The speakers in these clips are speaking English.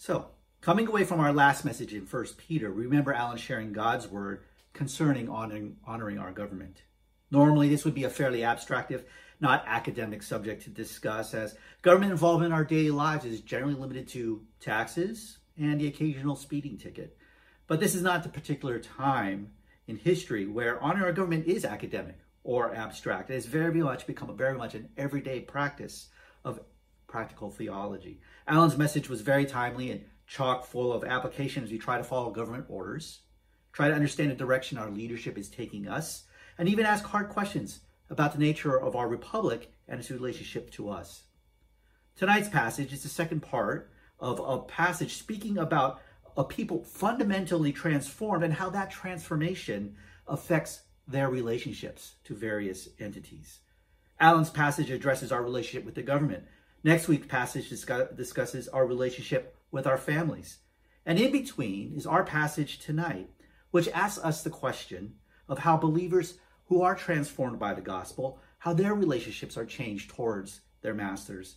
So, coming away from our last message in First Peter, remember Alan sharing God's word concerning honoring, honoring our government. Normally, this would be a fairly abstract, if not academic, subject to discuss, as government involvement in our daily lives is generally limited to taxes and the occasional speeding ticket. But this is not the particular time in history where honoring our government is academic or abstract. It has very much become a very much an everyday practice of practical theology. Alan's message was very timely and chock full of application as we try to follow government orders, try to understand the direction our leadership is taking us, and even ask hard questions about the nature of our republic and its relationship to us. Tonight's passage is the second part of a passage speaking about a people fundamentally transformed and how that transformation affects their relationships to various entities. Alan's passage addresses our relationship with the government. Next week's passage discusses our relationship with our families. And in between is our passage tonight, which asks us the question of how believers who are transformed by the gospel, how their relationships are changed towards their masters,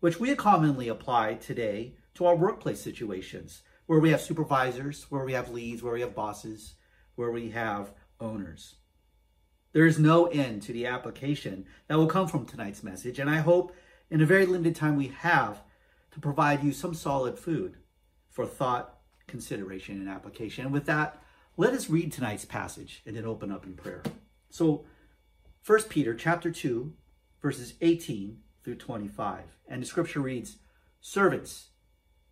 which we commonly apply today to our workplace situations, where we have supervisors, where we have leads, where we have bosses, where we have owners. There is no end to the application that will come from tonight's message, and I hope in a very limited time we have to provide you some solid food for thought, consideration, and application. And with that, let us read tonight's passage and then open up in prayer. So, 1 Peter chapter 2, verses 18 through 25. And the scripture reads, Servants,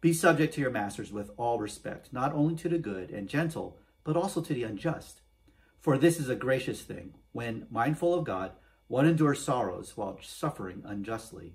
be subject to your masters with all respect, not only to the good and gentle, but also to the unjust. For this is a gracious thing, when, mindful of God, one endures sorrows while suffering unjustly.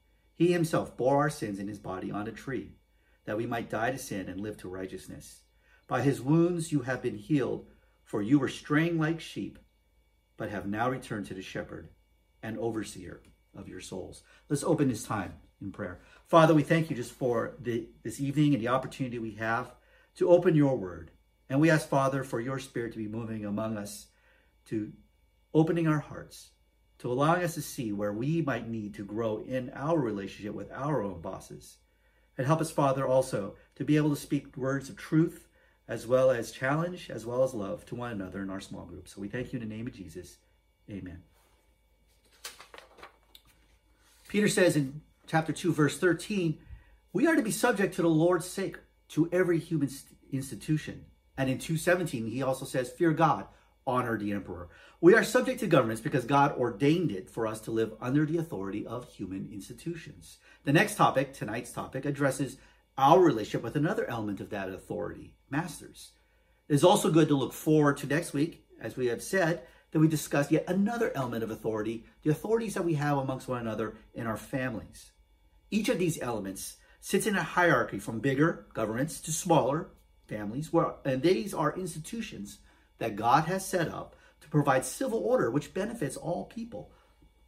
He himself bore our sins in his body on a tree, that we might die to sin and live to righteousness. By his wounds you have been healed, for you were straying like sheep, but have now returned to the shepherd and overseer of your souls. Let's open this time in prayer. Father, we thank you just for the, this evening and the opportunity we have to open your word. And we ask, Father, for your spirit to be moving among us, to opening our hearts, to allowing us to see where we might need to grow in our relationship with our own bosses. And help us, Father, also to be able to speak words of truth as well as challenge, as well as love to one another in our small groups. So we thank you in the name of Jesus. Amen. Peter says in chapter 2, verse 13, we are to be subject to the Lord's sake to every human institution. And in 217, he also says, Fear God, honor the emperor. We are subject to governments because God ordained it for us to live under the authority of human institutions. The next topic, tonight's topic, addresses our relationship with another element of that authority, masters. It is also good to look forward to next week, as we have said, that we discuss yet another element of authority, the authorities that we have amongst one another in our families. Each of these elements sits in a hierarchy from bigger governments to smaller families, where, and these are institutions that God has set up to provide civil order, which benefits all people.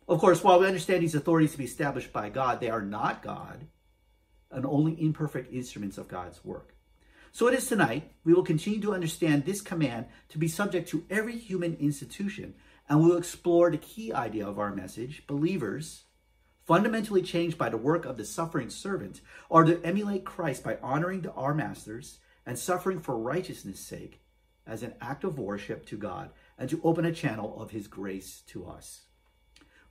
Of course, while we understand these authorities to be established by God, they are not God and only imperfect instruments of God's work. So it is tonight we will continue to understand this command to be subject to every human institution, and we will explore the key idea of our message believers fundamentally changed by the work of the suffering servant, are to emulate Christ by honoring our masters and suffering for righteousness' sake as an act of worship to God and to open a channel of his grace to us.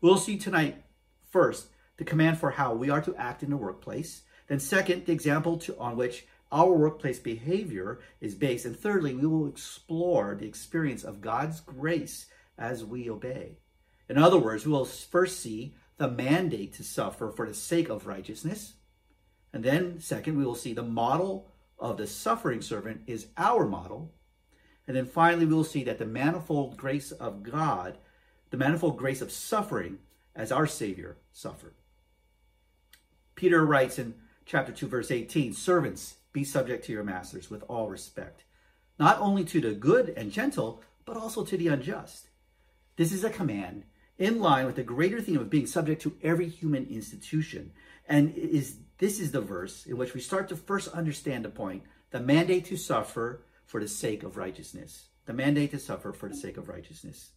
We'll see tonight, first, the command for how we are to act in the workplace. Then, second, the example to, on which our workplace behavior is based. And thirdly, we will explore the experience of God's grace as we obey. In other words, we will first see the mandate to suffer for the sake of righteousness. And then, second, we will see the model of the suffering servant is our model. And then finally, we will see that the manifold grace of God, the manifold grace of suffering as our Savior suffered. Peter writes in chapter 2, verse 18 Servants, be subject to your masters with all respect, not only to the good and gentle, but also to the unjust. This is a command in line with the greater theme of being subject to every human institution. And is this is the verse in which we start to first understand the point, the mandate to suffer for the sake of righteousness. The mandate to suffer for the sake of righteousness.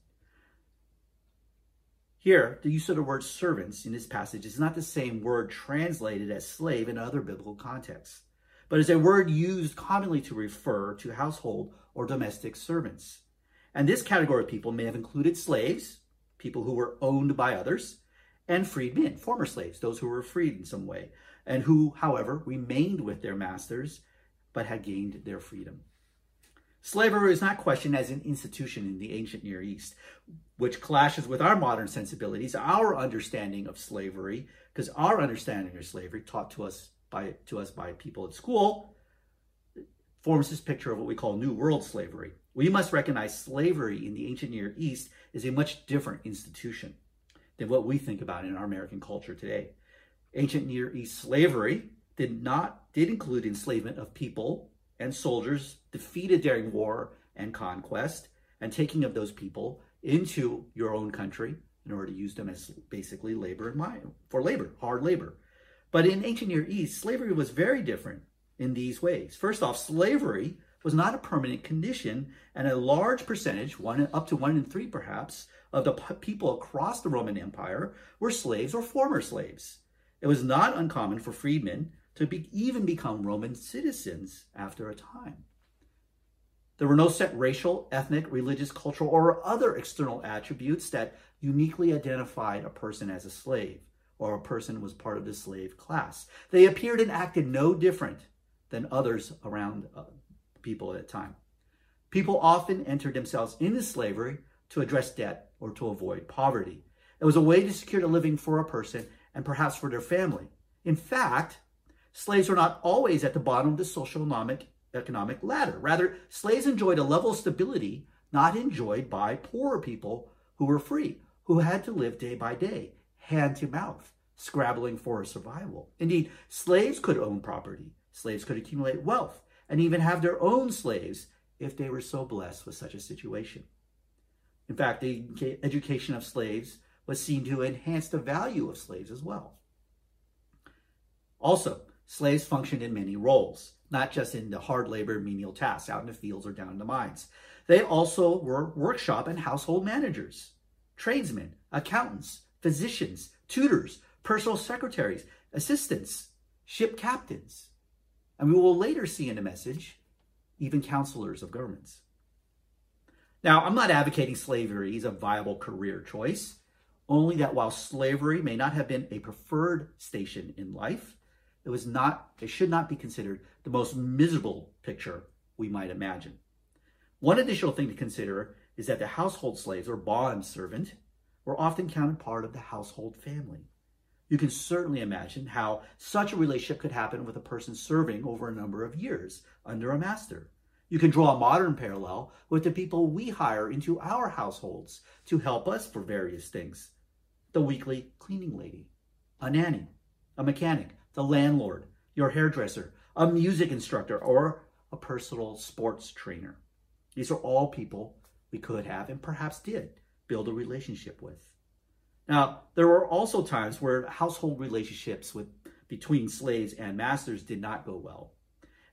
Here, the use of the word servants in this passage is not the same word translated as slave in other biblical contexts, but is a word used commonly to refer to household or domestic servants. And this category of people may have included slaves, people who were owned by others, and freedmen, former slaves, those who were freed in some way, and who, however, remained with their masters but had gained their freedom. Slavery is not questioned as an institution in the ancient Near East, which clashes with our modern sensibilities, our understanding of slavery, because our understanding of slavery, taught to us by to us by people at school, forms this picture of what we call New World slavery. We must recognize slavery in the ancient Near East is a much different institution than what we think about in our American culture today. Ancient Near East slavery did not did include enslavement of people and soldiers defeated during war and conquest and taking of those people into your own country in order to use them as basically labor and mine for labor, hard labor. But in ancient Near East, slavery was very different in these ways. First off, slavery was not a permanent condition, and a large percentage, one up to one in three perhaps, of the people across the Roman Empire were slaves or former slaves. It was not uncommon for freedmen to be, even become Roman citizens after a time. There were no set racial, ethnic, religious, cultural, or other external attributes that uniquely identified a person as a slave or a person was part of the slave class. They appeared and acted no different than others around uh, people at that time. People often entered themselves into slavery to address debt or to avoid poverty. It was a way to secure a living for a person and perhaps for their family. In fact, slaves were not always at the bottom of the social economic, economic ladder. Rather, slaves enjoyed a level of stability not enjoyed by poorer people who were free, who had to live day by day, hand to mouth, scrabbling for survival. Indeed, slaves could own property, slaves could accumulate wealth, and even have their own slaves if they were so blessed with such a situation. In fact, the education of slaves was seen to enhance the value of slaves as well. Also, Slaves functioned in many roles, not just in the hard labor menial tasks out in the fields or down in the mines. They also were workshop and household managers, tradesmen, accountants, physicians, tutors, personal secretaries, assistants, ship captains. And we will later see in the message, even counselors of governments. Now, I'm not advocating slavery as a viable career choice, only that while slavery may not have been a preferred station in life, it was not, it should not be considered the most miserable picture we might imagine. One additional thing to consider is that the household slaves or bond servant were often counted part of the household family. You can certainly imagine how such a relationship could happen with a person serving over a number of years under a master. You can draw a modern parallel with the people we hire into our households to help us for various things. The weekly cleaning lady, a nanny, a mechanic, the landlord, your hairdresser, a music instructor, or a personal sports trainer. These are all people we could have and perhaps did build a relationship with. Now, there were also times where household relationships with between slaves and masters did not go well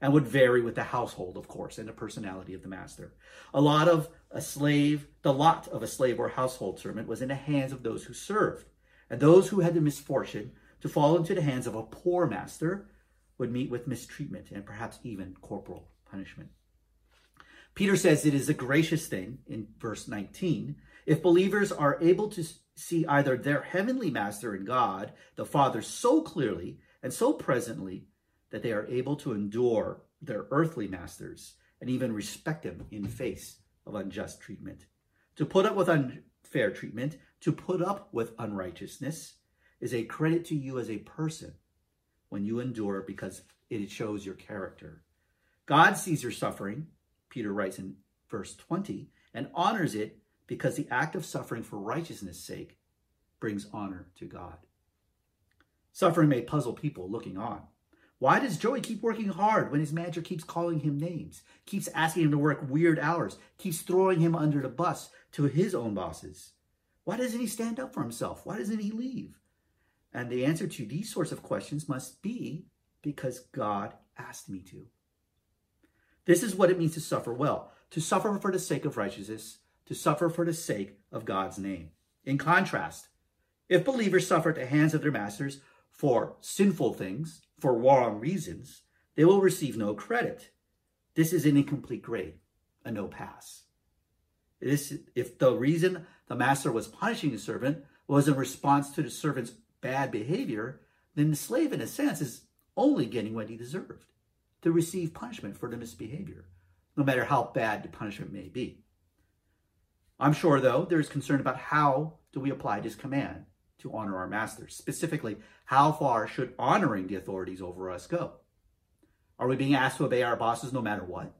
and would vary with the household, of course, and the personality of the master. A lot of a slave, the lot of a slave or household servant was in the hands of those who served. And those who had the misfortune to fall into the hands of a poor master would meet with mistreatment and perhaps even corporal punishment. Peter says it is a gracious thing in verse 19 if believers are able to see either their heavenly master in God, the Father, so clearly and so presently that they are able to endure their earthly masters and even respect them in face of unjust treatment. To put up with unfair treatment, to put up with unrighteousness, is a credit to you as a person when you endure because it shows your character. God sees your suffering, Peter writes in verse 20, and honors it because the act of suffering for righteousness' sake brings honor to God. Suffering may puzzle people looking on. Why does Joey keep working hard when his manager keeps calling him names, keeps asking him to work weird hours, keeps throwing him under the bus to his own bosses? Why doesn't he stand up for himself? Why doesn't he leave? And the answer to these sorts of questions must be because God asked me to. This is what it means to suffer well, to suffer for the sake of righteousness, to suffer for the sake of God's name. In contrast, if believers suffer at the hands of their masters for sinful things, for wrong reasons, they will receive no credit. This is an incomplete grade, a no pass. This, if the reason the master was punishing the servant was in response to the servant's bad behavior, then the slave, in a sense, is only getting what he deserved to receive punishment for the misbehavior, no matter how bad the punishment may be. I'm sure, though, there is concern about how do we apply this command to honor our masters. Specifically, how far should honoring the authorities over us go? Are we being asked to obey our bosses no matter what?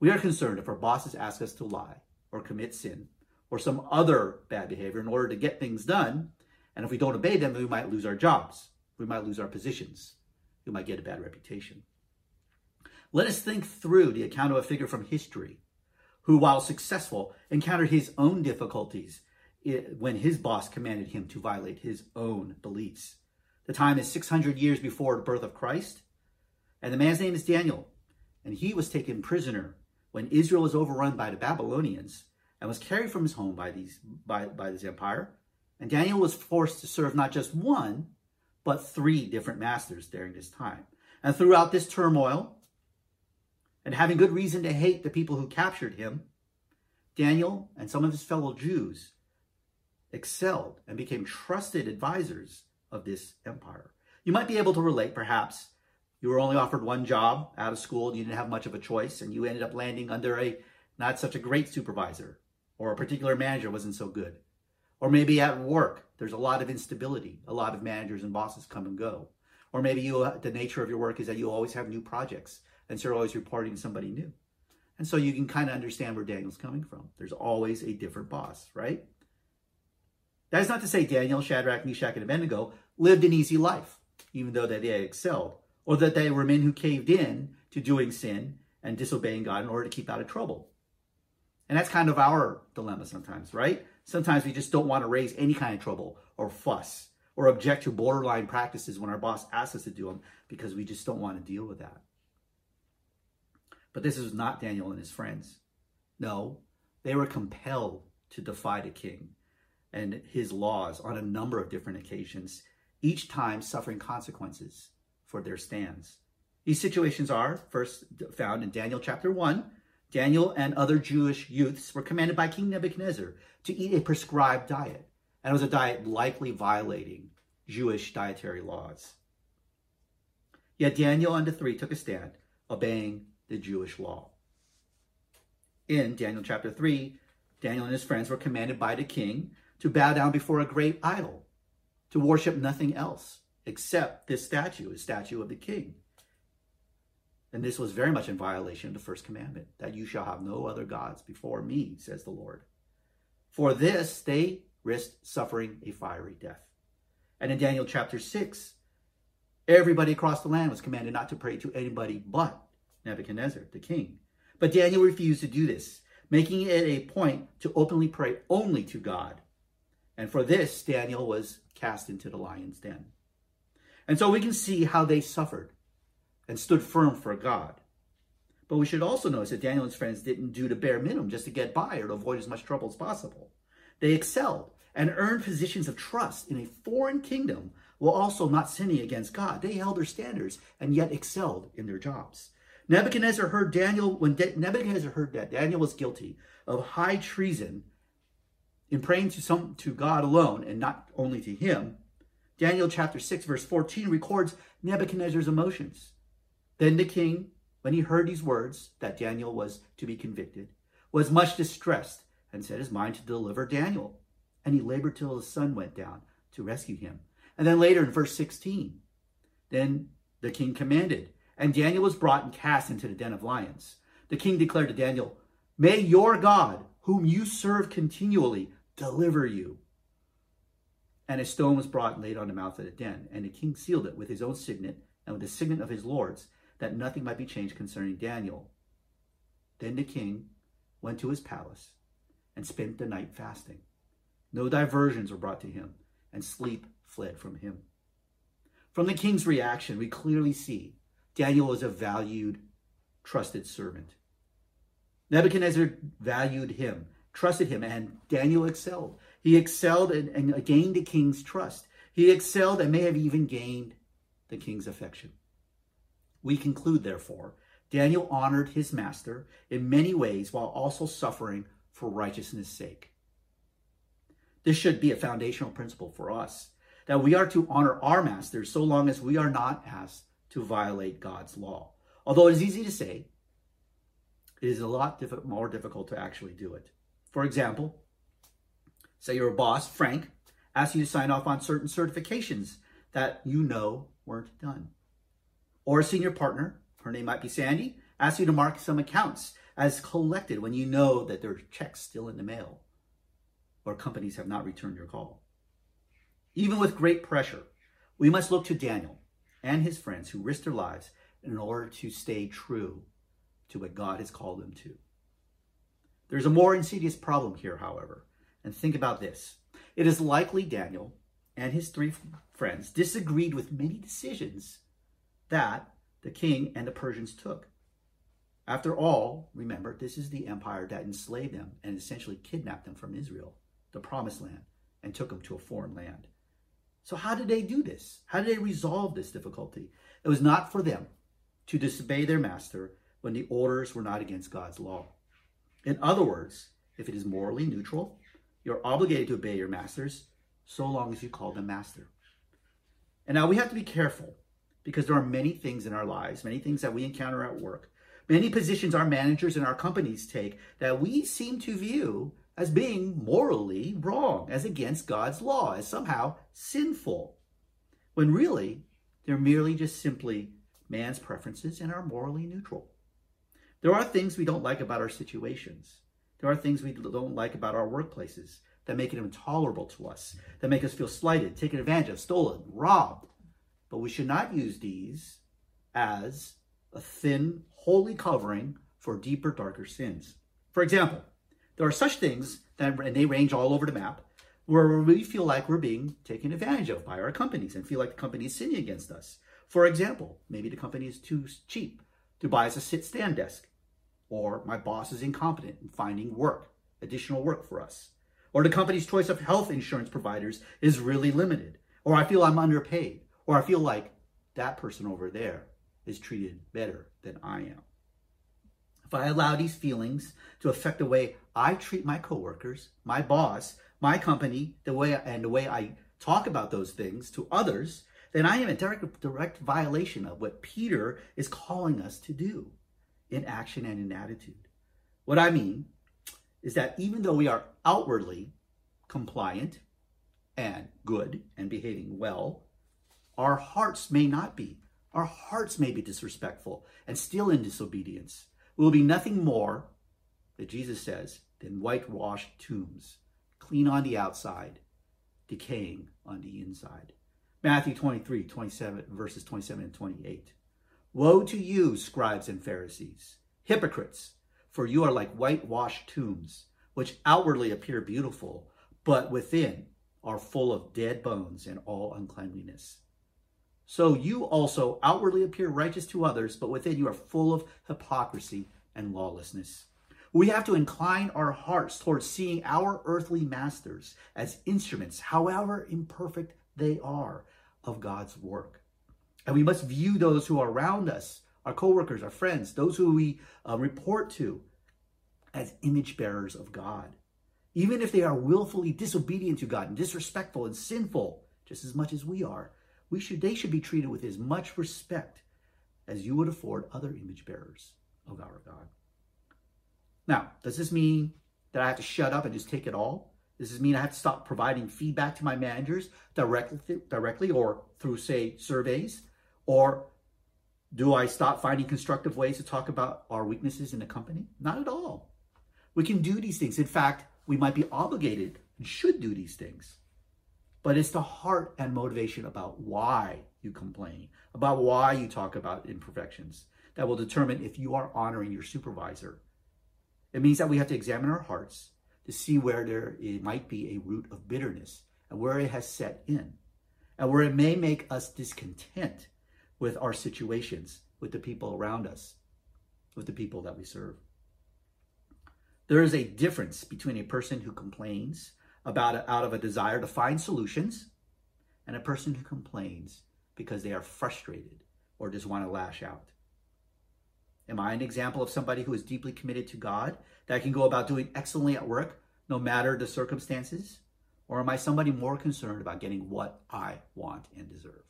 We are concerned if our bosses ask us to lie or commit sin or some other bad behavior in order to get things done. And if we don't obey them, we might lose our jobs. We might lose our positions. We might get a bad reputation. Let us think through the account of a figure from history who, while successful, encountered his own difficulties when his boss commanded him to violate his own beliefs. The time is 600 years before the birth of Christ. And the man's name is Daniel. And he was taken prisoner when Israel was overrun by the Babylonians and was carried from his home by these by, by this empire. And Daniel was forced to serve not just one, but three different masters during this time. And throughout this turmoil, and having good reason to hate the people who captured him, Daniel and some of his fellow Jews excelled and became trusted advisors of this empire. You might be able to relate, perhaps, you were only offered one job out of school and you didn't have much of a choice and you ended up landing under a not such a great supervisor or a particular manager wasn't so good. Or maybe at work, there's a lot of instability. A lot of managers and bosses come and go. Or maybe you, uh, the nature of your work is that you always have new projects and so you're always reporting to somebody new. And so you can kind of understand where Daniel's coming from. There's always a different boss, right? That is not to say Daniel, Shadrach, Meshach, and Abednego lived an easy life, even though that they excelled or that they were men who caved in to doing sin and disobeying God in order to keep out of trouble. And that's kind of our dilemma sometimes, right? Sometimes we just don't want to raise any kind of trouble or fuss or object to borderline practices when our boss asks us to do them because we just don't want to deal with that. But this is not Daniel and his friends. No, they were compelled to defy the king and his laws on a number of different occasions, each time suffering consequences for their stands. These situations are first found in Daniel chapter 1. Daniel and other Jewish youths were commanded by King Nebuchadnezzar to eat a prescribed diet, and it was a diet likely violating Jewish dietary laws. Yet Daniel the three took a stand, obeying the Jewish law. In Daniel chapter 3, Daniel and his friends were commanded by the king to bow down before a great idol, to worship nothing else except this statue, a statue of the king. And this was very much in violation of the first commandment, that you shall have no other gods before me, says the Lord. For this they risked suffering a fiery death. And in Daniel chapter 6, everybody across the land was commanded not to pray to anybody but Nebuchadnezzar, the king. But Daniel refused to do this, making it a point to openly pray only to God. And for this, Daniel was cast into the lion's den. And so we can see how they suffered and stood firm for God. But we should also notice that Daniel and his friends didn't do the bare minimum just to get by or to avoid as much trouble as possible. They excelled and earned positions of trust in a foreign kingdom while also not sinning against God. They held their standards and yet excelled in their jobs. Nebuchadnezzar heard Daniel, when De- Nebuchadnezzar heard that Daniel was guilty of high treason in praying to some to God alone and not only to him, Daniel chapter 6, verse 14 records Nebuchadnezzar's emotions. Then the king, when he heard these words, that Daniel was to be convicted, was much distressed and set his mind to deliver Daniel. And he labored till the sun went down to rescue him. And then later in verse 16, then the king commanded, and Daniel was brought and cast into the den of lions. The king declared to Daniel, May your God, whom you serve continually, deliver you. And a stone was brought and laid on the mouth of the den, and the king sealed it with his own signet and with the signet of his lords, that nothing might be changed concerning Daniel. Then the king went to his palace and spent the night fasting. No diversions were brought to him, and sleep fled from him. From the king's reaction, we clearly see Daniel was a valued, trusted servant. Nebuchadnezzar valued him, trusted him, and Daniel excelled. He excelled and, and gained the king's trust. He excelled and may have even gained the king's affection. We conclude, therefore, Daniel honored his master in many ways while also suffering for righteousness' sake. This should be a foundational principle for us that we are to honor our masters so long as we are not asked to violate God's law. Although it is easy to say, it is a lot diff- more difficult to actually do it. For example, say your boss, Frank, asks you to sign off on certain certifications that you know weren't done. Or a senior partner, her name might be Sandy, asks you to mark some accounts as collected when you know that there are checks still in the mail or companies have not returned your call. Even with great pressure, we must look to Daniel and his friends who risked their lives in order to stay true to what God has called them to. There's a more insidious problem here, however, and think about this. It is likely Daniel and his three friends disagreed with many decisions that the king and the Persians took. After all, remember, this is the empire that enslaved them and essentially kidnapped them from Israel, the promised land, and took them to a foreign land. So, how did they do this? How did they resolve this difficulty? It was not for them to disobey their master when the orders were not against God's law. In other words, if it is morally neutral, you're obligated to obey your masters so long as you call them master. And now we have to be careful because there are many things in our lives, many things that we encounter at work, many positions our managers and our companies take that we seem to view as being morally wrong, as against God's law, as somehow sinful, when really they're merely just simply man's preferences and are morally neutral. There are things we don't like about our situations. There are things we don't like about our workplaces that make it intolerable to us, that make us feel slighted, taken advantage of, stolen, robbed. But we should not use these as a thin, holy covering for deeper, darker sins. For example, there are such things, that, and they range all over the map, where we feel like we're being taken advantage of by our companies and feel like the company is sinning against us. For example, maybe the company is too cheap to buy us a sit stand desk, or my boss is incompetent in finding work, additional work for us, or the company's choice of health insurance providers is really limited, or I feel I'm underpaid, or I feel like that person over there is treated better than I am. If I allow these feelings to affect the way I treat my coworkers, my boss, my company, the way and the way I talk about those things to others, then I am in direct, direct violation of what Peter is calling us to do in action and in attitude. What I mean is that even though we are outwardly compliant and good and behaving well, our hearts may not be. Our hearts may be disrespectful and still in disobedience. We will be nothing more, that Jesus says, than whitewashed tombs, clean on the outside, decaying on the inside. Matthew 23, 27, verses 27 and 28. Woe to you, scribes and Pharisees, hypocrites, for you are like whitewashed tombs, which outwardly appear beautiful, but within are full of dead bones and all uncleanliness. So you also outwardly appear righteous to others, but within you are full of hypocrisy and lawlessness. We have to incline our hearts towards seeing our earthly masters as instruments, however imperfect they are, of God's work. And we must view those who are around us, our coworkers, our friends, those who we uh, report to, as image bearers of God. Even if they are willfully disobedient to God and disrespectful and sinful, just as much as we are, we should they should be treated with as much respect as you would afford other image bearers of our God. Now, does this mean that I have to shut up and just take it all? Does this mean I have to stop providing feedback to my managers directly, directly or through, say, surveys? Or do I stop finding constructive ways to talk about our weaknesses in the company? Not at all. We can do these things. In fact, we might be obligated and should do these things. But it's the heart and motivation about why you complain, about why you talk about imperfections that will determine if you are honoring your supervisor. It means that we have to examine our hearts to see where there might be a root of bitterness and where it has set in and where it may make us discontent with our situations, with the people around us, with the people that we serve. There is a difference between a person who complains about out of a desire to find solutions and a person who complains because they are frustrated or just want to lash out. Am I an example of somebody who is deeply committed to God that can go about doing excellently at work no matter the circumstances? Or am I somebody more concerned about getting what I want and deserve?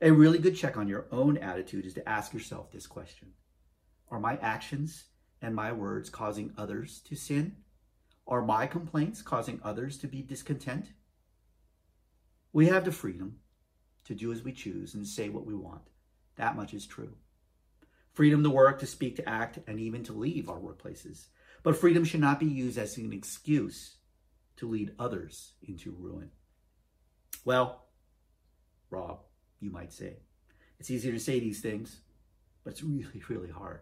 A really good check on your own attitude is to ask yourself this question Are my actions and my words causing others to sin? Are my complaints causing others to be discontent? We have the freedom to do as we choose and say what we want. That much is true. Freedom to work, to speak, to act, and even to leave our workplaces. But freedom should not be used as an excuse to lead others into ruin. Well, Rob, you might say, it's easier to say these things, but it's really, really hard.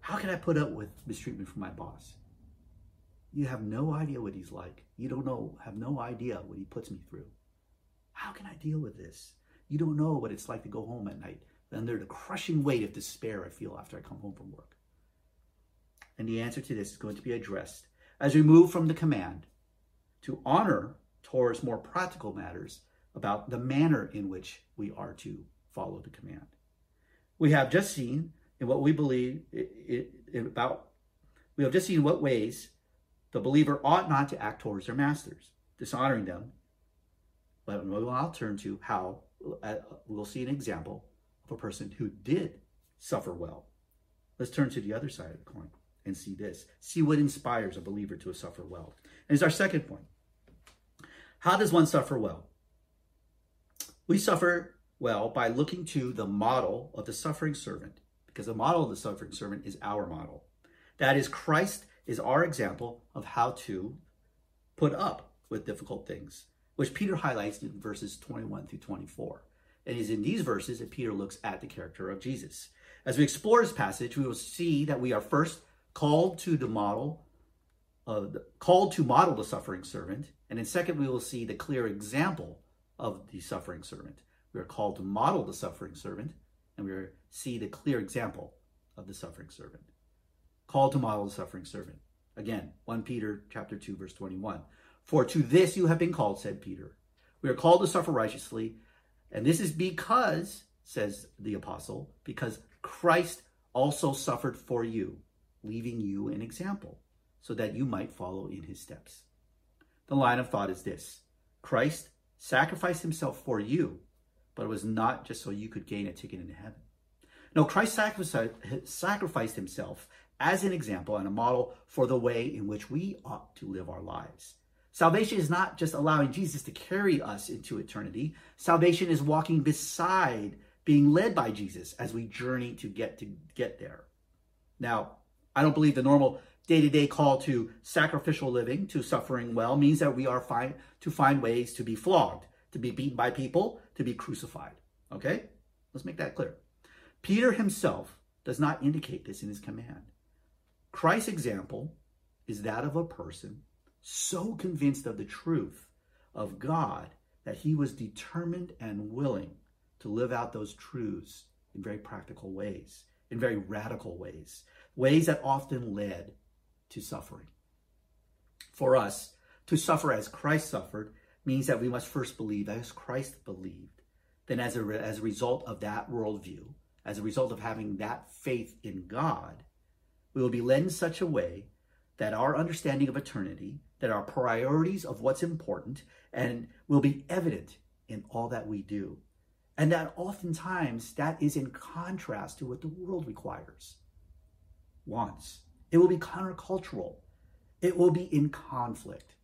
How can I put up with mistreatment from my boss? You have no idea what he's like. You don't know, have no idea what he puts me through. How can I deal with this? You don't know what it's like to go home at night under the crushing weight of despair I feel after I come home from work. And the answer to this is going to be addressed as we move from the command to honor towards more practical matters about the manner in which we are to follow the command. We have just seen in what we believe it, it, about we have just seen what ways the believer ought not to act towards their masters, dishonoring them. But we'll now turn to how uh, we'll see an example of a person who did suffer well. Let's turn to the other side of the coin and see this. See what inspires a believer to suffer well. And it's our second point. How does one suffer well? We suffer well by looking to the model of the suffering servant, because the model of the suffering servant is our model. That is, Christ is our example of how to put up with difficult things, which Peter highlights in verses 21 through 24. and It is in these verses that Peter looks at the character of Jesus. As we explore this passage, we will see that we are first called to the model, called to model the suffering servant, and in second, we will see the clear example of the suffering servant. We are called to model the suffering servant, and we see the clear example of the suffering servant. Called to model the suffering servant. Again, 1 Peter chapter 2, verse 21. For to this you have been called, said Peter. We are called to suffer righteously, and this is because, says the apostle, because Christ also suffered for you, leaving you an example, so that you might follow in his steps. The line of thought is this Christ sacrificed himself for you, but it was not just so you could gain a ticket into heaven. No, Christ sacrificed himself as an example and a model for the way in which we ought to live our lives. Salvation is not just allowing Jesus to carry us into eternity. Salvation is walking beside, being led by Jesus as we journey to get to get there. Now, I don't believe the normal day-to-day call to sacrificial living, to suffering well, means that we are to find ways to be flogged, to be beaten by people, to be crucified. Okay? Let's make that clear. Peter himself does not indicate this in his command. Christ's example is that of a person so convinced of the truth of God that he was determined and willing to live out those truths in very practical ways, in very radical ways, ways that often led to suffering. For us, to suffer as Christ suffered means that we must first believe as Christ believed. Then, as a, as a result of that worldview, as a result of having that faith in God, we will be led in such a way that our understanding of eternity, that our priorities of what's important, and will be evident in all that we do. And that oftentimes that is in contrast to what the world requires, wants. It will be countercultural. It will be in conflict.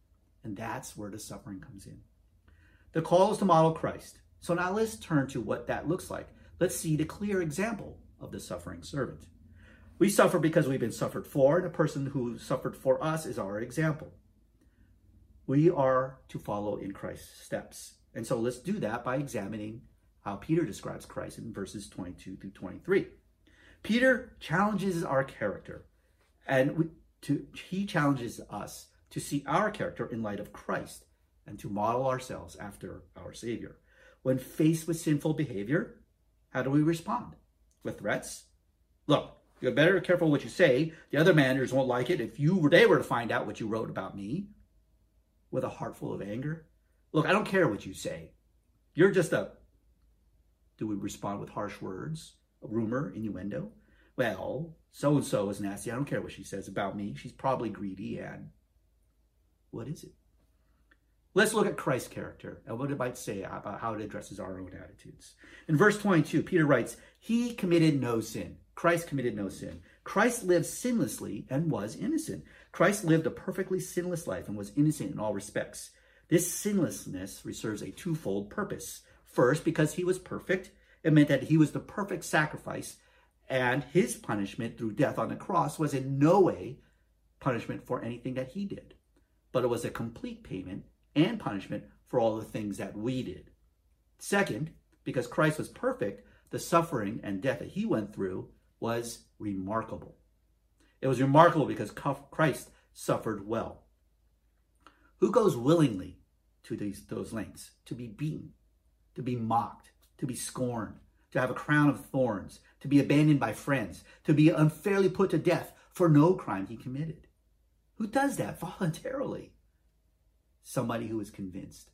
And that's where the suffering comes in. The call is to model Christ. So now let's turn to what that looks like. Let's see the clear example of the suffering servant. We suffer because we've been suffered for. And a person who suffered for us is our example. We are to follow in Christ's steps. And so let's do that by examining how Peter describes Christ in verses 22 through 23. Peter challenges our character, and we, to, he challenges us to see our character in light of Christ and to model ourselves after our Savior. When faced with sinful behavior, how do we respond? With threats? Look, you're better careful what you say. The other managers won't like it if you were, they were to find out what you wrote about me. With a heart full of anger. Look, I don't care what you say. You're just a. Do we respond with harsh words? A rumor, innuendo? Well, so and so is nasty. I don't care what she says about me. She's probably greedy and. What is it? Let's look at Christ's character and what it might say about how it addresses our own attitudes. In verse 22, Peter writes, He committed no sin. Christ committed no sin. Christ lived sinlessly and was innocent. Christ lived a perfectly sinless life and was innocent in all respects. This sinlessness serves a twofold purpose. First, because he was perfect, it meant that he was the perfect sacrifice, and his punishment through death on the cross was in no way punishment for anything that he did, but it was a complete payment and punishment for all the things that we did. Second, because Christ was perfect, the suffering and death that he went through was remarkable. It was remarkable because Christ suffered well. Who goes willingly to these, those lengths? To be beaten, to be mocked, to be scorned, to have a crown of thorns, to be abandoned by friends, to be unfairly put to death for no crime he committed. Who does that voluntarily? somebody who is convinced,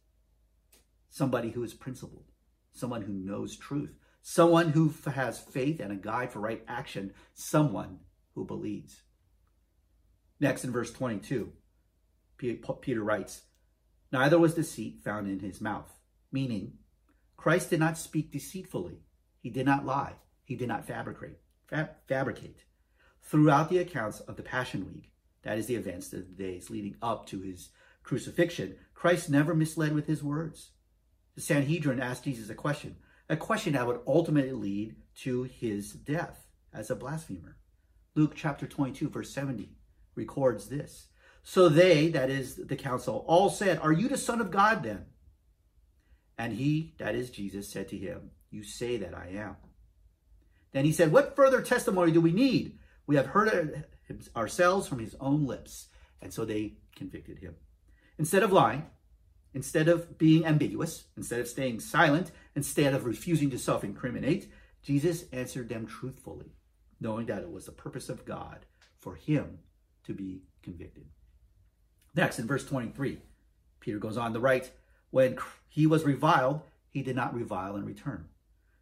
somebody who is principled, someone who knows truth, someone who has faith and a guide for right action, someone who believes. Next, in verse 22, Peter writes, Neither was deceit found in his mouth, meaning Christ did not speak deceitfully. He did not lie. He did not fabricate. fabricate. Throughout the accounts of the Passion Week, that is the events, of the days leading up to his crucifixion, Christ never misled with his words. The Sanhedrin asked Jesus a question, a question that would ultimately lead to his death as a blasphemer. Luke chapter 22, verse 70 records this. So they, that is the council, all said, Are you the Son of God then? And he, that is Jesus, said to him, You say that I am. Then he said, What further testimony do we need? We have heard ourselves from his own lips. And so they convicted him. Instead of lying, instead of being ambiguous, instead of staying silent, instead of refusing to self incriminate, Jesus answered them truthfully, knowing that it was the purpose of God for him to be convicted. Next, in verse 23, Peter goes on to write, When he was reviled, he did not revile in return.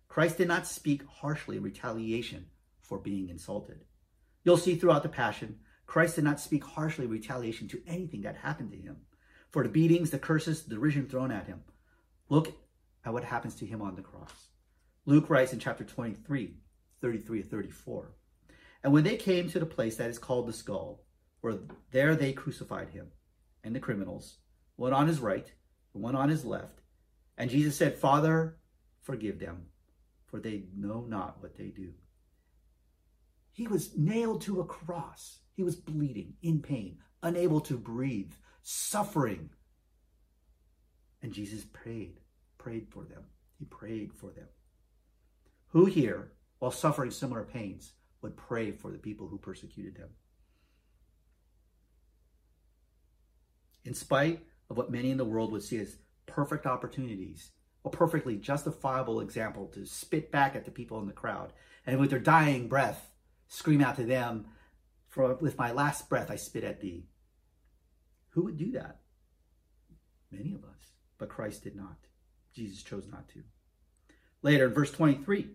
Christ did not speak harshly in retaliation for being insulted. You'll see throughout the Passion, Christ did not speak harshly in retaliation to anything that happened to him for the beatings, the curses, the derision thrown at him. Look at what happens to him on the cross. Luke writes in chapter 23, 33 to 34. And when they came to the place that is called the skull, where there they crucified him and the criminals, one on his right one on his left. And Jesus said, Father, forgive them, for they know not what they do. He was nailed to a cross. He was bleeding, in pain, unable to breathe, suffering. And Jesus prayed, prayed for them. He prayed for them. Who here, while suffering similar pains, would pray for the people who persecuted him? In spite of what many in the world would see as perfect opportunities, a perfectly justifiable example to spit back at the people in the crowd, and with their dying breath, scream out to them, For with my last breath I spit at thee. Who would do that? Many of us. But Christ did not. Jesus chose not to. Later in verse 23,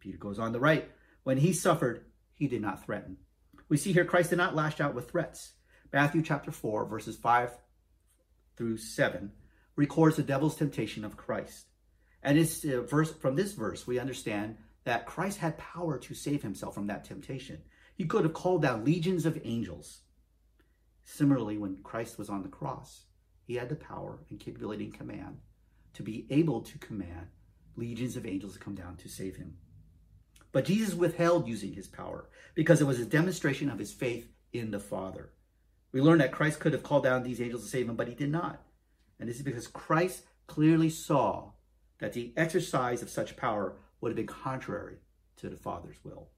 Peter goes on to write, when he suffered, he did not threaten. We see here Christ did not lash out with threats. Matthew chapter 4, verses 5 through 7 records the devil's temptation of Christ. And it's uh, verse from this verse we understand that Christ had power to save himself from that temptation. He could have called down legions of angels Similarly, when Christ was on the cross, he had the power and capability and command to be able to command legions of angels to come down to save him. But Jesus withheld using his power because it was a demonstration of his faith in the Father. We learn that Christ could have called down these angels to save him, but he did not. And this is because Christ clearly saw that the exercise of such power would have been contrary to the Father's will.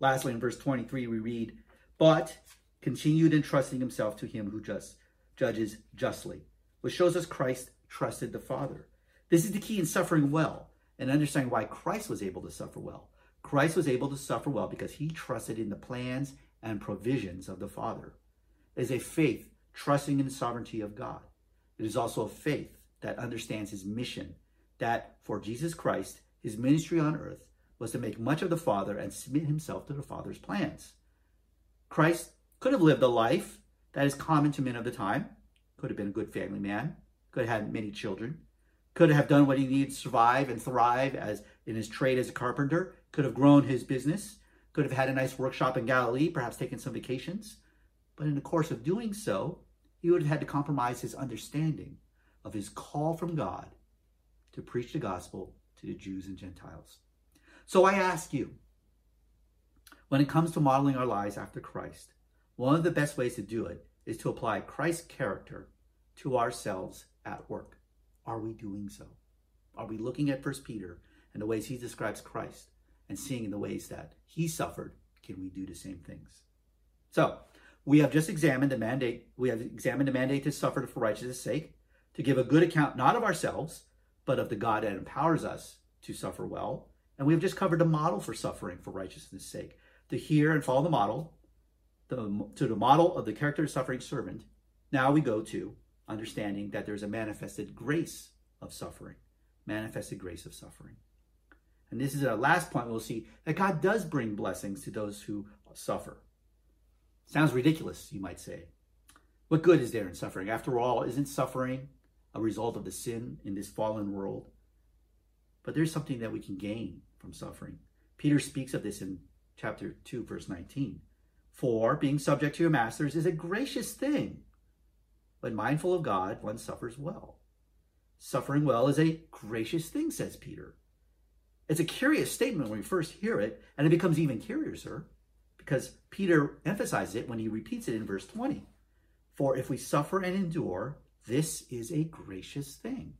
Lastly, in verse 23, we read, But continued entrusting himself to him who just judges justly, which shows us Christ trusted the Father. This is the key in suffering well and understanding why Christ was able to suffer well. Christ was able to suffer well because he trusted in the plans and provisions of the Father. It is a faith trusting in the sovereignty of God. It is also a faith that understands his mission, that for Jesus Christ, his ministry on earth was to make much of the Father and submit himself to the Father's plans. Christ could have lived a life that is common to men of the time, could have been a good family man, could have had many children, could have done what he needed to survive and thrive as in his trade as a carpenter, could have grown his business, could have had a nice workshop in Galilee, perhaps taken some vacations. But in the course of doing so, he would have had to compromise his understanding of his call from God to preach the gospel to the Jews and Gentiles. So I ask you, when it comes to modeling our lives after Christ, one of the best ways to do it is to apply Christ's character to ourselves at work. Are we doing so? Are we looking at First Peter and the ways he describes Christ and seeing in the ways that he suffered, can we do the same things? So, we have just examined the mandate, we have examined the mandate to suffer for righteousness' sake, to give a good account not of ourselves, but of the God that empowers us to suffer well. And we have just covered the model for suffering for righteousness' sake. To hear and follow the model, the, to the model of the character suffering servant, now we go to understanding that there's a manifested grace of suffering, manifested grace of suffering. And this is our last point. We'll see that God does bring blessings to those who suffer. Sounds ridiculous, you might say. What good is there in suffering? After all, isn't suffering a result of the sin in this fallen world? But there's something that we can gain from suffering. Peter speaks of this in chapter 2, verse 19. For being subject to your masters is a gracious thing. When mindful of God, one suffers well. Suffering well is a gracious thing, says Peter. It's a curious statement when we first hear it, and it becomes even curiouser because Peter emphasizes it when he repeats it in verse 20. For if we suffer and endure, this is a gracious thing.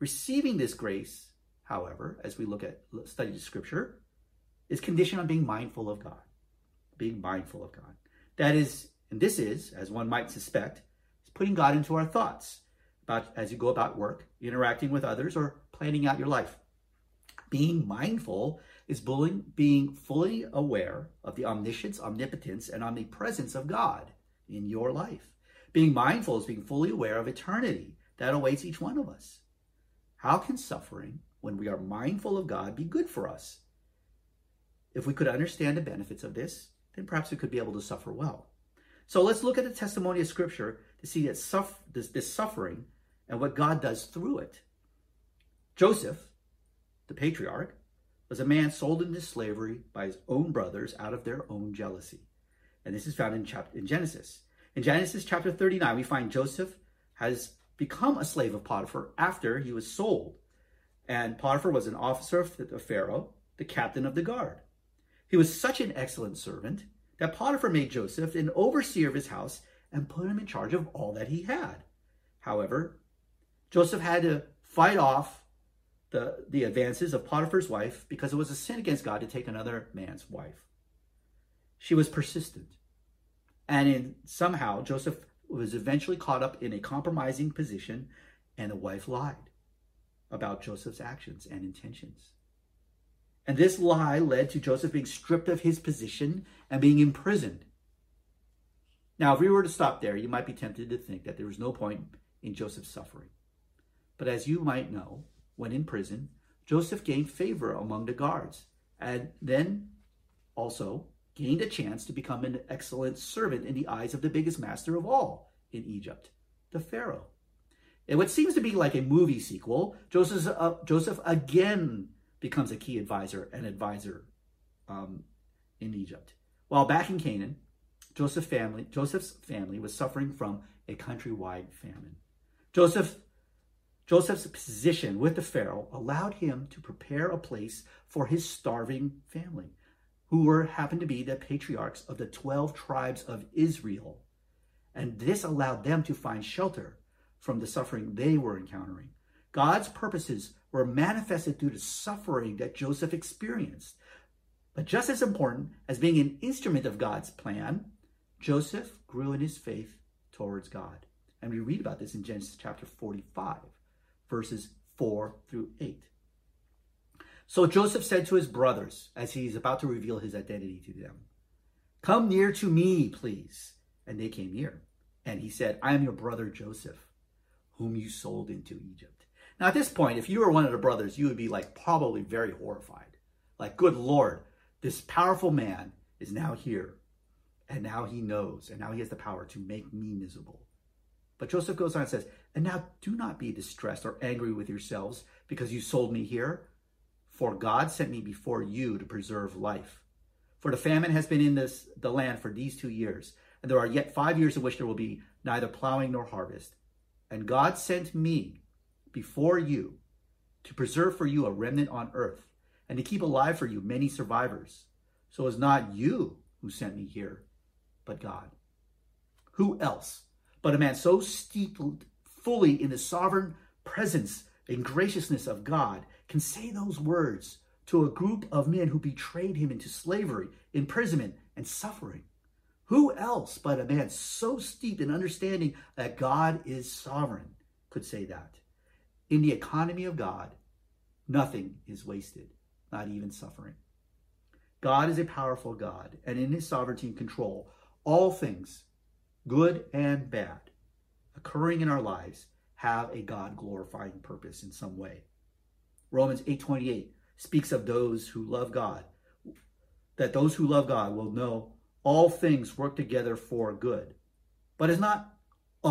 Receiving this grace, however, as we look at study the scripture, is conditioned on being mindful of God. Being mindful of God. That is, and this is, as one might suspect, putting God into our thoughts about as you go about work, interacting with others, or planning out your life. Being mindful is being fully aware of the omniscience, omnipotence, and omnipresence of God in your life. Being mindful is being fully aware of eternity that awaits each one of us. How can suffering, when we are mindful of God, be good for us? If we could understand the benefits of this, then perhaps we could be able to suffer well. So let's look at the testimony of Scripture to see that this, this suffering and what God does through it. Joseph, the patriarch, was a man sold into slavery by his own brothers out of their own jealousy. And this is found in, chapter, in Genesis. In Genesis chapter 39, we find Joseph has become a slave of Potiphar after he was sold. And Potiphar was an officer of Pharaoh, the captain of the guard. He was such an excellent servant that Potiphar made Joseph an overseer of his house and put him in charge of all that he had. However, Joseph had to fight off the, the advances of Potiphar's wife because it was a sin against God to take another man's wife. She was persistent. And in somehow Joseph was eventually caught up in a compromising position and the wife lied about Joseph's actions and intentions. And this lie led to Joseph being stripped of his position and being imprisoned. Now, if we were to stop there, you might be tempted to think that there was no point in Joseph's suffering. But as you might know, when in prison, Joseph gained favor among the guards and then also gained a chance to become an excellent servant in the eyes of the biggest master of all in Egypt, the Pharaoh. In what seems to be like a movie sequel, Joseph, uh, Joseph again becomes a key advisor and advisor um, in Egypt. While back in Canaan, Joseph family, Joseph's family was suffering from a countrywide famine. Joseph Joseph's position with the Pharaoh allowed him to prepare a place for his starving family, who were happened to be the patriarchs of the 12 tribes of Israel. And this allowed them to find shelter from the suffering they were encountering. God's purposes were manifested through the suffering that Joseph experienced. But just as important as being an instrument of God's plan, Joseph grew in his faith towards God. And we read about this in Genesis chapter 45, verses 4 through 8. So Joseph said to his brothers, as he's about to reveal his identity to them, Come near to me, please. And they came near. And he said, I am your brother Joseph, whom you sold into Egypt. Now, at this point, if you were one of the brothers, you would be like probably very horrified. Like, good Lord, this powerful man is now here. And now he knows, and now he has the power to make me miserable. But Joseph goes on and says, And now do not be distressed or angry with yourselves because you sold me here. For God sent me before you to preserve life. For the famine has been in this the land for these two years, and there are yet five years in which there will be neither plowing nor harvest. And God sent me before you to preserve for you a remnant on earth and to keep alive for you many survivors. So it's not you who sent me here, but God. Who else but a man so steeped fully in the sovereign presence and graciousness of God can say those words to a group of men who betrayed him into slavery, imprisonment, and suffering? Who else but a man so steeped in understanding that God is sovereign could say that? In the economy of God, nothing is wasted, not even suffering. God is a powerful God, and in his sovereignty and control, all things, good and bad, occurring in our lives have a God glorifying purpose in some way. Romans 8:28 speaks of those who love God, that those who love God will know all things work together for good. But it's not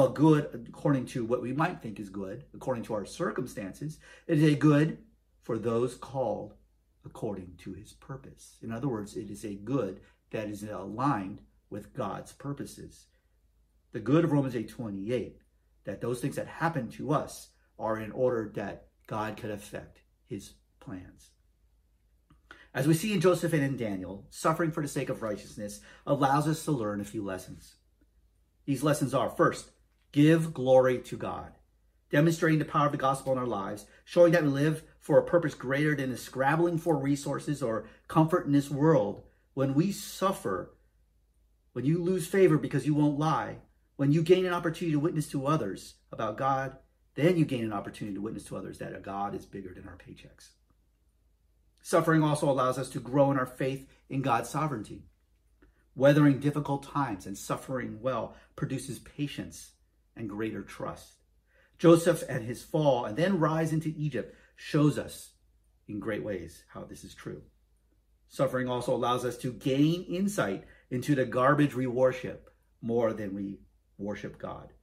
a good according to what we might think is good, according to our circumstances. It is a good for those called according to his purpose. In other words, it is a good that is aligned with God's purposes. The good of Romans 8:28, that those things that happen to us are in order that God could affect his plans. As we see in Joseph and in Daniel, suffering for the sake of righteousness allows us to learn a few lessons. These lessons are first, give glory to God, demonstrating the power of the gospel in our lives, showing that we live for a purpose greater than the scrabbling for resources or comfort in this world. When we suffer, when you lose favor because you won't lie, when you gain an opportunity to witness to others about God, then you gain an opportunity to witness to others that a God is bigger than our paychecks. Suffering also allows us to grow in our faith in God's sovereignty. Weathering difficult times and suffering well produces patience and greater trust. Joseph and his fall and then rise into Egypt shows us in great ways how this is true. Suffering also allows us to gain insight into the garbage we worship more than we worship God.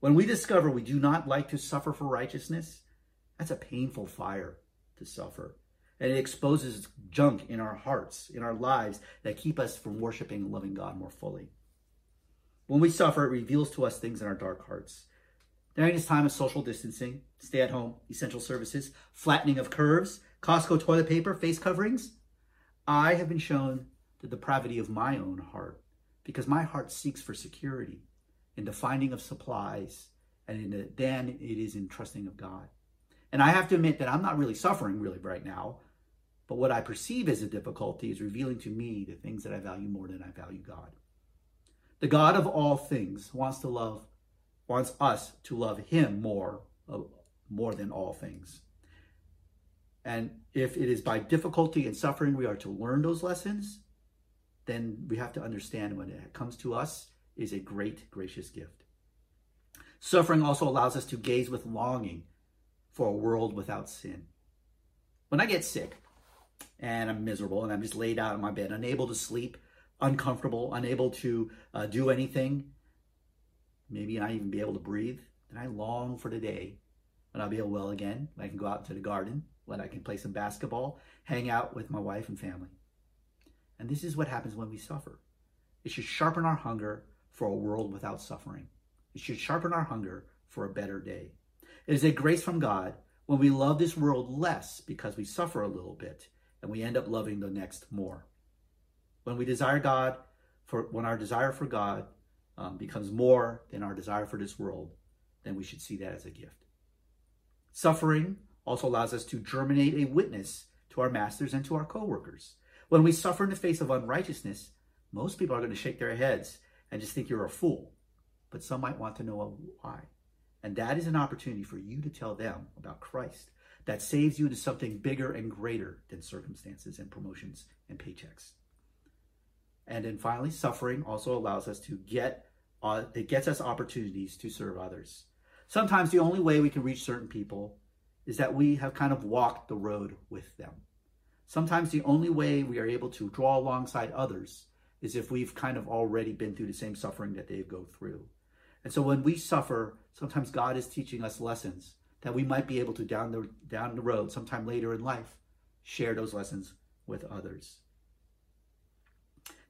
When we discover we do not like to suffer for righteousness, that's a painful fire to suffer. And it exposes junk in our hearts, in our lives, that keep us from worshiping and loving God more fully. When we suffer, it reveals to us things in our dark hearts. During this time of social distancing, stay at home, essential services, flattening of curves, Costco toilet paper, face coverings, I have been shown the depravity of my own heart because my heart seeks for security in the finding of supplies and in the, then it is in trusting of God. And I have to admit that I'm not really suffering really right now, but what I perceive as a difficulty is revealing to me the things that I value more than I value God. The God of all things wants to love, wants us to love him more, uh, more than all things. And if it is by difficulty and suffering we are to learn those lessons, then we have to understand when it comes to us is a great, gracious gift. Suffering also allows us to gaze with longing for a world without sin. When I get sick and I'm miserable and I'm just laid out in my bed, unable to sleep, uncomfortable, unable to uh, do anything, maybe not even be able to breathe, then I long for the day when I'll be able well again, when I can go out to the garden, when I can play some basketball, hang out with my wife and family. And this is what happens when we suffer. It should sharpen our hunger for a world without suffering. It should sharpen our hunger for a better day. It is a grace from God when we love this world less because we suffer a little bit and we end up loving the next more. When we desire God, for when our desire for God um, becomes more than our desire for this world, then we should see that as a gift. Suffering also allows us to germinate a witness to our masters and to our coworkers. When we suffer in the face of unrighteousness, most people are going to shake their heads and just think you're a fool. But some might want to know why. And that is an opportunity for you to tell them about Christ that saves you to something bigger and greater than circumstances and promotions and paychecks. And then finally, suffering also allows us to get, uh, it gets us opportunities to serve others. Sometimes the only way we can reach certain people is that we have kind of walked the road with them. Sometimes the only way we are able to draw alongside others is if we've kind of already been through the same suffering that they've go through. And so when we suffer, sometimes God is teaching us lessons that we might be able to down the down the road sometime later in life share those lessons with others.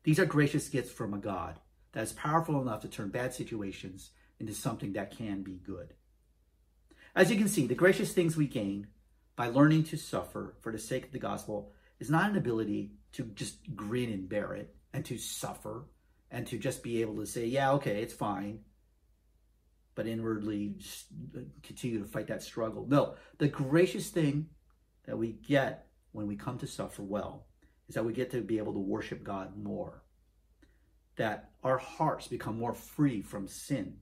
These are gracious gifts from a God that is powerful enough to turn bad situations into something that can be good. As you can see, the gracious things we gain by learning to suffer for the sake of the gospel is not an ability to just grin and bear it and to suffer and to just be able to say, yeah, okay, it's fine, but inwardly continue to fight that struggle. No, the gracious thing that we get when we come to suffer well is that we get to be able to worship God more. That our hearts become more free from sin.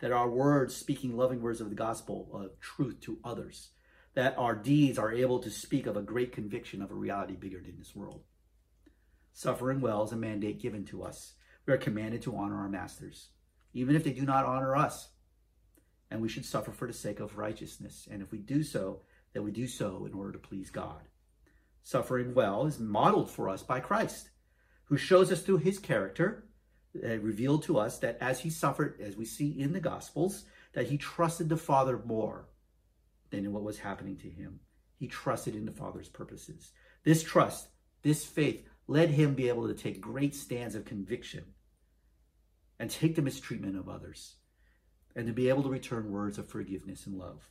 That our words, speaking loving words of the gospel of truth to others, that our deeds are able to speak of a great conviction of a reality bigger than this world. Suffering well is a mandate given to us. We are commanded to honor our masters, even if they do not honor us. And we should suffer for the sake of righteousness. And if we do so, then we do so in order to please God. Suffering well is modeled for us by Christ, who shows us through his character, uh, revealed to us that as he suffered, as we see in the Gospels, that he trusted the Father more than in what was happening to him. He trusted in the Father's purposes. This trust, this faith, led him be able to take great stands of conviction and take the mistreatment of others and to be able to return words of forgiveness and love.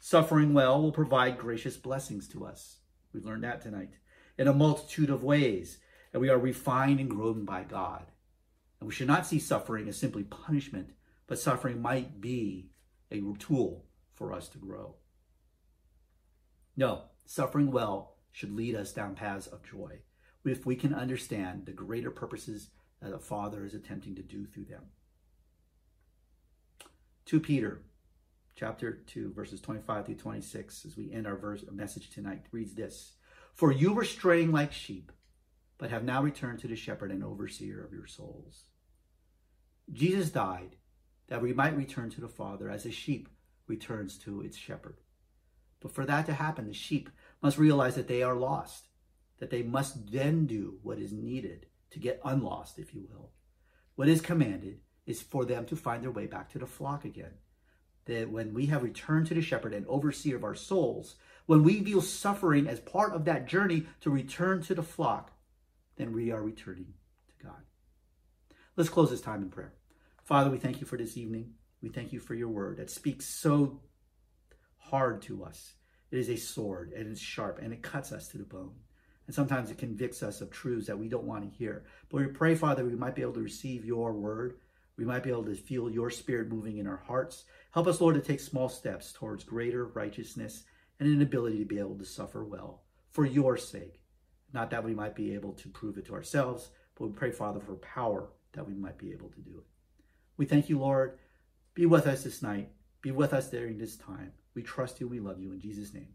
Suffering well will provide gracious blessings to us. We've learned that tonight in a multitude of ways, and we are refined and grown by God. And we should not see suffering as simply punishment, but suffering might be a tool for us to grow. No, suffering well should lead us down paths of joy if we can understand the greater purposes that the Father is attempting to do through them. 2 Peter chapter 2, verses 25 through 26, as we end our verse message tonight, reads this For you were straying like sheep, but have now returned to the shepherd and overseer of your souls. Jesus died that we might return to the Father as a sheep returns to its shepherd. But for that to happen, the sheep must realize that they are lost, that they must then do what is needed to get unlost, if you will. What is commanded is for them to find their way back to the flock again. That when we have returned to the shepherd and overseer of our souls, when we feel suffering as part of that journey to return to the flock, then we are returning to God. Let's close this time in prayer. Father, we thank you for this evening. We thank you for your word that speaks so hard to us. It is a sword and it's sharp and it cuts us to the bone. And sometimes it convicts us of truths that we don't want to hear. But we pray, Father, we might be able to receive your word. We might be able to feel your spirit moving in our hearts. Help us, Lord, to take small steps towards greater righteousness and an ability to be able to suffer well for your sake. Not that we might be able to prove it to ourselves, but we pray, Father, for power that we might be able to do it. We thank you, Lord. Be with us this night. Be with us during this time. We trust you. We love you. In Jesus' name.